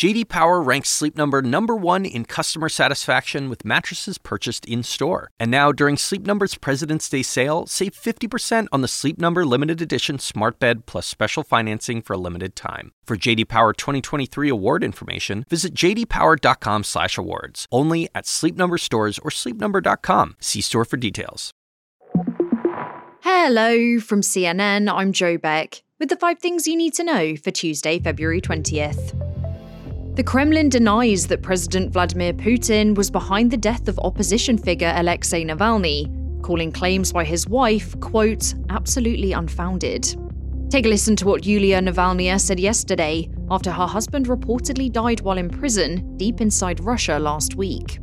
JD Power ranks Sleep Number number 1 in customer satisfaction with mattresses purchased in-store. And now during Sleep Number's President's Day sale, save 50% on the Sleep Number limited edition smart bed plus special financing for a limited time. For JD Power 2023 award information, visit jdpower.com/awards. Only at Sleep Number stores or sleepnumber.com. See store for details. Hello from CNN. I'm Joe Beck with the 5 things you need to know for Tuesday, February 20th. The Kremlin denies that President Vladimir Putin was behind the death of opposition figure Alexei Navalny, calling claims by his wife, quote, absolutely unfounded. Take a listen to what Yulia Navalnaya said yesterday after her husband reportedly died while in prison deep inside Russia last week.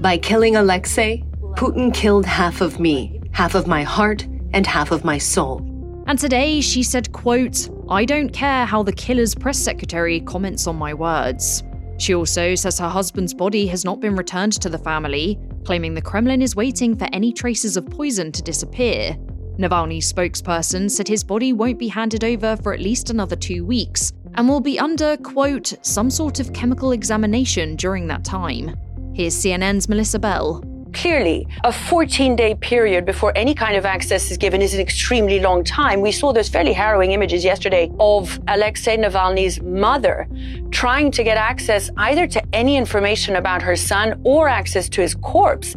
By killing Alexei, Putin killed half of me, half of my heart, and half of my soul. And today she said, quote, I don't care how the killer's press secretary comments on my words. She also says her husband's body has not been returned to the family, claiming the Kremlin is waiting for any traces of poison to disappear Navalny's spokesperson said his body won't be handed over for at least another two weeks and will be under, quote, some sort of chemical examination during that time. Here's CNN's Melissa Bell. Clearly, a 14 day period before any kind of access is given is an extremely long time. We saw those fairly harrowing images yesterday of Alexei Navalny's mother trying to get access either to any information about her son or access to his corpse.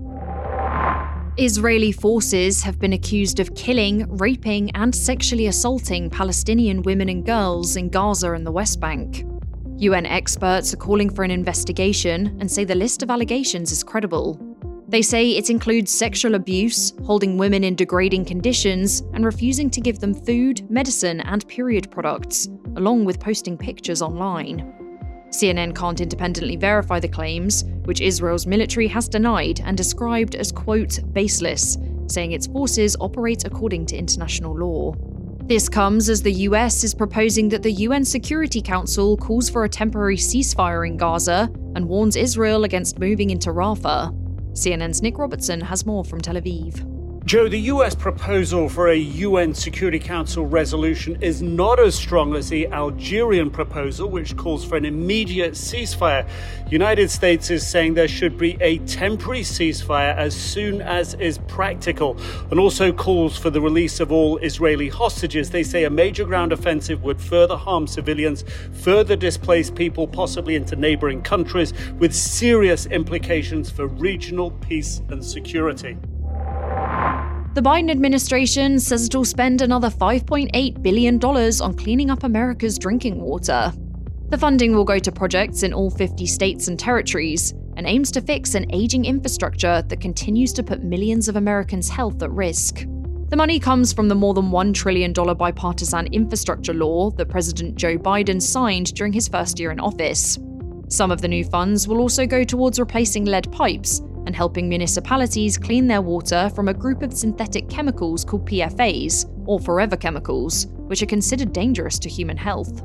Israeli forces have been accused of killing, raping, and sexually assaulting Palestinian women and girls in Gaza and the West Bank. UN experts are calling for an investigation and say the list of allegations is credible. They say it includes sexual abuse, holding women in degrading conditions, and refusing to give them food, medicine, and period products, along with posting pictures online. CNN can't independently verify the claims, which Israel's military has denied and described as, quote, baseless, saying its forces operate according to international law. This comes as the US is proposing that the UN Security Council calls for a temporary ceasefire in Gaza and warns Israel against moving into Rafah. CNN's Nick Robertson has more from Tel Aviv. Joe, the US proposal for a UN Security Council resolution is not as strong as the Algerian proposal, which calls for an immediate ceasefire. United States is saying there should be a temporary ceasefire as soon as is practical, and also calls for the release of all Israeli hostages. They say a major ground offensive would further harm civilians, further displace people, possibly into neighboring countries, with serious implications for regional peace and security. The Biden administration says it'll spend another $5.8 billion on cleaning up America's drinking water. The funding will go to projects in all 50 states and territories and aims to fix an aging infrastructure that continues to put millions of Americans' health at risk. The money comes from the more than $1 trillion bipartisan infrastructure law that President Joe Biden signed during his first year in office. Some of the new funds will also go towards replacing lead pipes and helping municipalities clean their water from a group of synthetic chemicals called PFAs, or forever chemicals, which are considered dangerous to human health.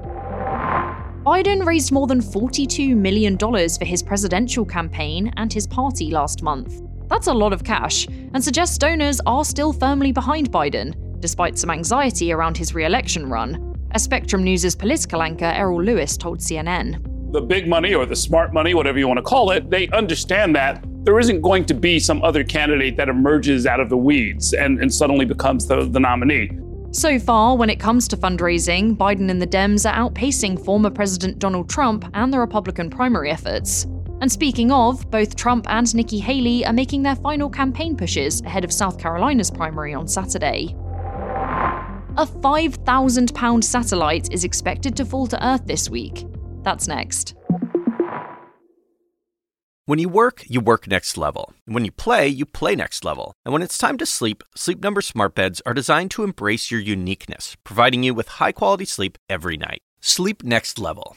Biden raised more than $42 million for his presidential campaign and his party last month. That's a lot of cash, and suggests donors are still firmly behind Biden, despite some anxiety around his re election run, as Spectrum News' political anchor Errol Louis told CNN. The big money or the smart money, whatever you want to call it, they understand that there isn't going to be some other candidate that emerges out of the weeds and, and suddenly becomes the, the nominee. So far, when it comes to fundraising, Biden and the Dems are outpacing former President Donald Trump and the Republican primary efforts. And speaking of, both Trump and Nikki Haley are making their final campaign pushes ahead of South Carolina's primary on Saturday. A £5,000 satellite is expected to fall to Earth this week. That's next. When you work, you work next level. when you play, you play next level. And when it's time to sleep, Sleep Number smart beds are designed to embrace your uniqueness, providing you with high-quality sleep every night. Sleep next level.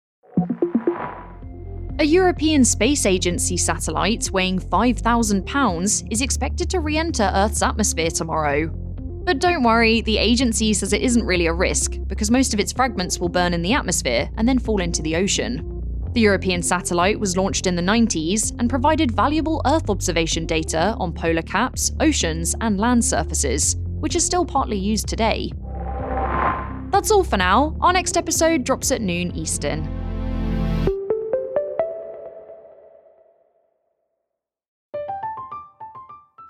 A European Space Agency satellite weighing 5,000 pounds is expected to re enter Earth's atmosphere tomorrow. But don't worry, the agency says it isn't really a risk, because most of its fragments will burn in the atmosphere and then fall into the ocean. The European satellite was launched in the 90s and provided valuable Earth observation data on polar caps, oceans, and land surfaces, which is still partly used today. That's all for now. Our next episode drops at noon Eastern.